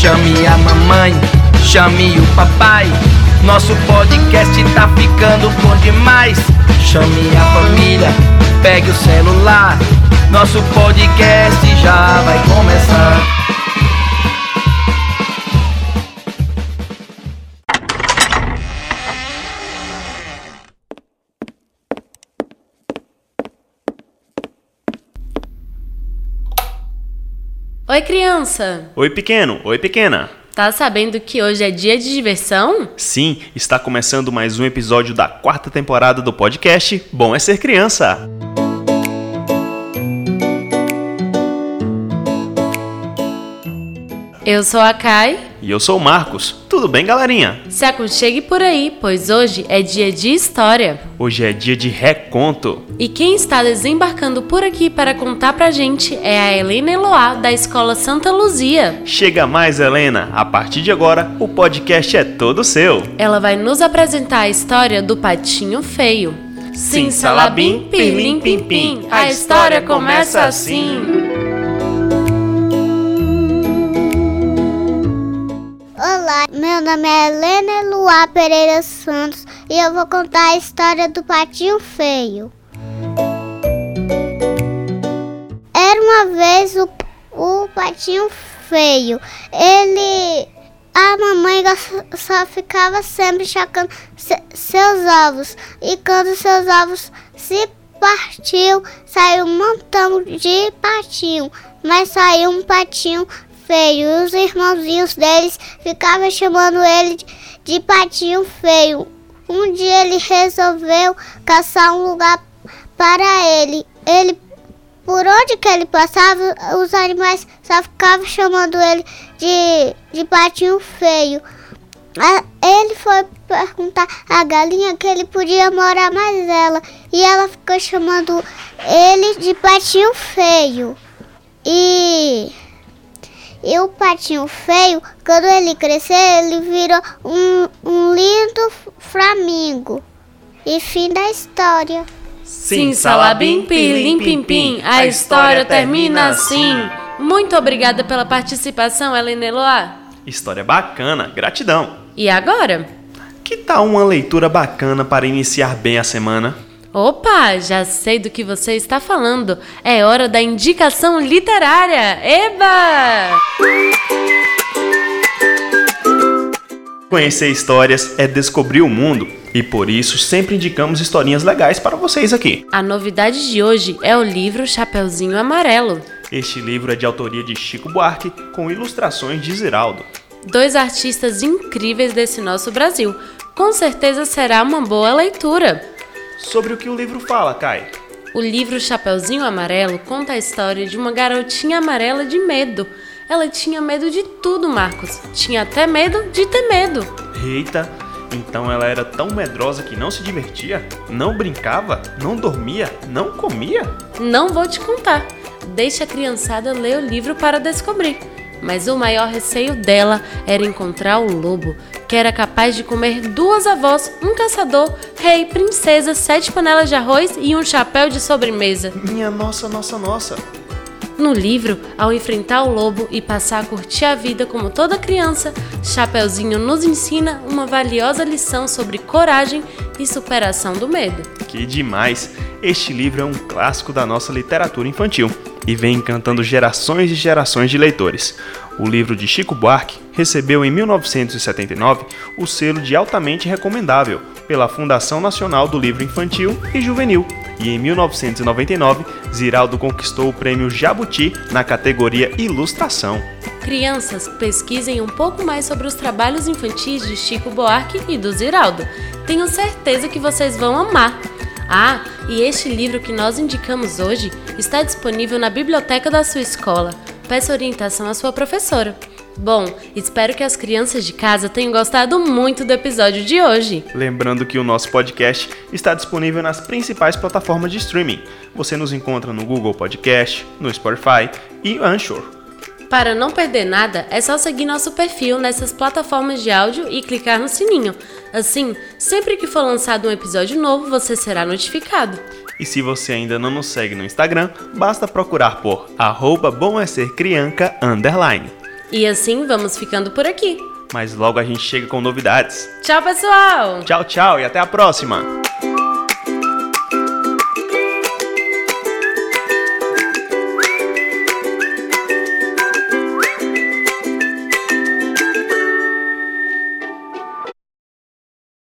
Chame a mamãe, chame o papai. Nosso podcast tá ficando bom demais. Chame a família, pegue o celular. Nosso podcast já vai começar. Oi, criança! Oi, pequeno. Oi, pequena. Tá sabendo que hoje é dia de diversão? Sim, está começando mais um episódio da quarta temporada do podcast Bom é Ser Criança. Eu sou a Kai. E eu sou o Marcos. Tudo bem, galerinha? Se aconchegue por aí, pois hoje é dia de história. Hoje é dia de reconto. E quem está desembarcando por aqui para contar pra gente é a Helena Eloá, da Escola Santa Luzia. Chega mais, Helena. A partir de agora, o podcast é todo seu. Ela vai nos apresentar a história do Patinho Feio. Sim, salabim, pirlim, pim, pim. A história começa assim. Olá, meu nome é Helena Luá Pereira Santos e eu vou contar a história do Patinho Feio. Era uma vez o, o Patinho Feio. Ele. A mamãe só ficava sempre chacando se- seus ovos. E quando seus ovos se partiu, saiu um montão de patinho. Mas saiu um patinho feio. E os irmãozinhos deles ficavam chamando ele de, de patinho feio. Um dia ele resolveu caçar um lugar para ele. Ele por onde que ele passava, os animais só ficavam chamando ele de, de patinho feio. Ele foi perguntar à galinha que ele podia morar mais ela. E ela ficou chamando ele de patinho feio. E, e o patinho feio, quando ele crescer, ele virou um, um lindo flamingo. E fim da história. Sim, salabim, pirlim, pim, pim. A história termina assim. Muito obrigada pela participação, Helena Eloá. História bacana, gratidão. E agora? Que tal uma leitura bacana para iniciar bem a semana? Opa, já sei do que você está falando. É hora da indicação literária. Eba! Conhecer histórias é descobrir o mundo e por isso sempre indicamos historinhas legais para vocês aqui. A novidade de hoje é o livro Chapeuzinho Amarelo. Este livro é de autoria de Chico Buarque com ilustrações de Ziraldo. Dois artistas incríveis desse nosso Brasil. Com certeza será uma boa leitura. Sobre o que o livro fala, Kai? O livro Chapeuzinho Amarelo conta a história de uma garotinha amarela de medo. Ela tinha medo de tudo, Marcos. Tinha até medo de ter medo. Eita, então ela era tão medrosa que não se divertia, não brincava, não dormia, não comia? Não vou te contar. Deixa a criançada ler o livro para descobrir. Mas o maior receio dela era encontrar o lobo, que era capaz de comer duas avós, um caçador, rei, princesa, sete panelas de arroz e um chapéu de sobremesa. Minha nossa, nossa, nossa. No livro, ao enfrentar o lobo e passar a curtir a vida como toda criança, Chapeuzinho nos ensina uma valiosa lição sobre coragem e superação do medo. Que demais! Este livro é um clássico da nossa literatura infantil e vem encantando gerações e gerações de leitores. O livro de Chico Buarque recebeu em 1979 o selo de altamente recomendável pela Fundação Nacional do Livro Infantil e Juvenil. E em 1999, Ziraldo conquistou o prêmio Jabuti na categoria Ilustração. Crianças, pesquisem um pouco mais sobre os trabalhos infantis de Chico Buarque e do Ziraldo. Tenho certeza que vocês vão amar. Ah, e este livro que nós indicamos hoje está disponível na biblioteca da sua escola. Peça orientação à sua professora. Bom, espero que as crianças de casa tenham gostado muito do episódio de hoje. Lembrando que o nosso podcast está disponível nas principais plataformas de streaming. Você nos encontra no Google Podcast, no Spotify e Anchor. Para não perder nada, é só seguir nosso perfil nessas plataformas de áudio e clicar no sininho. Assim, sempre que for lançado um episódio novo, você será notificado. E se você ainda não nos segue no Instagram, basta procurar por arroba bom é ser crianca, underline. E assim vamos ficando por aqui. Mas logo a gente chega com novidades. Tchau, pessoal! Tchau, tchau e até a próxima!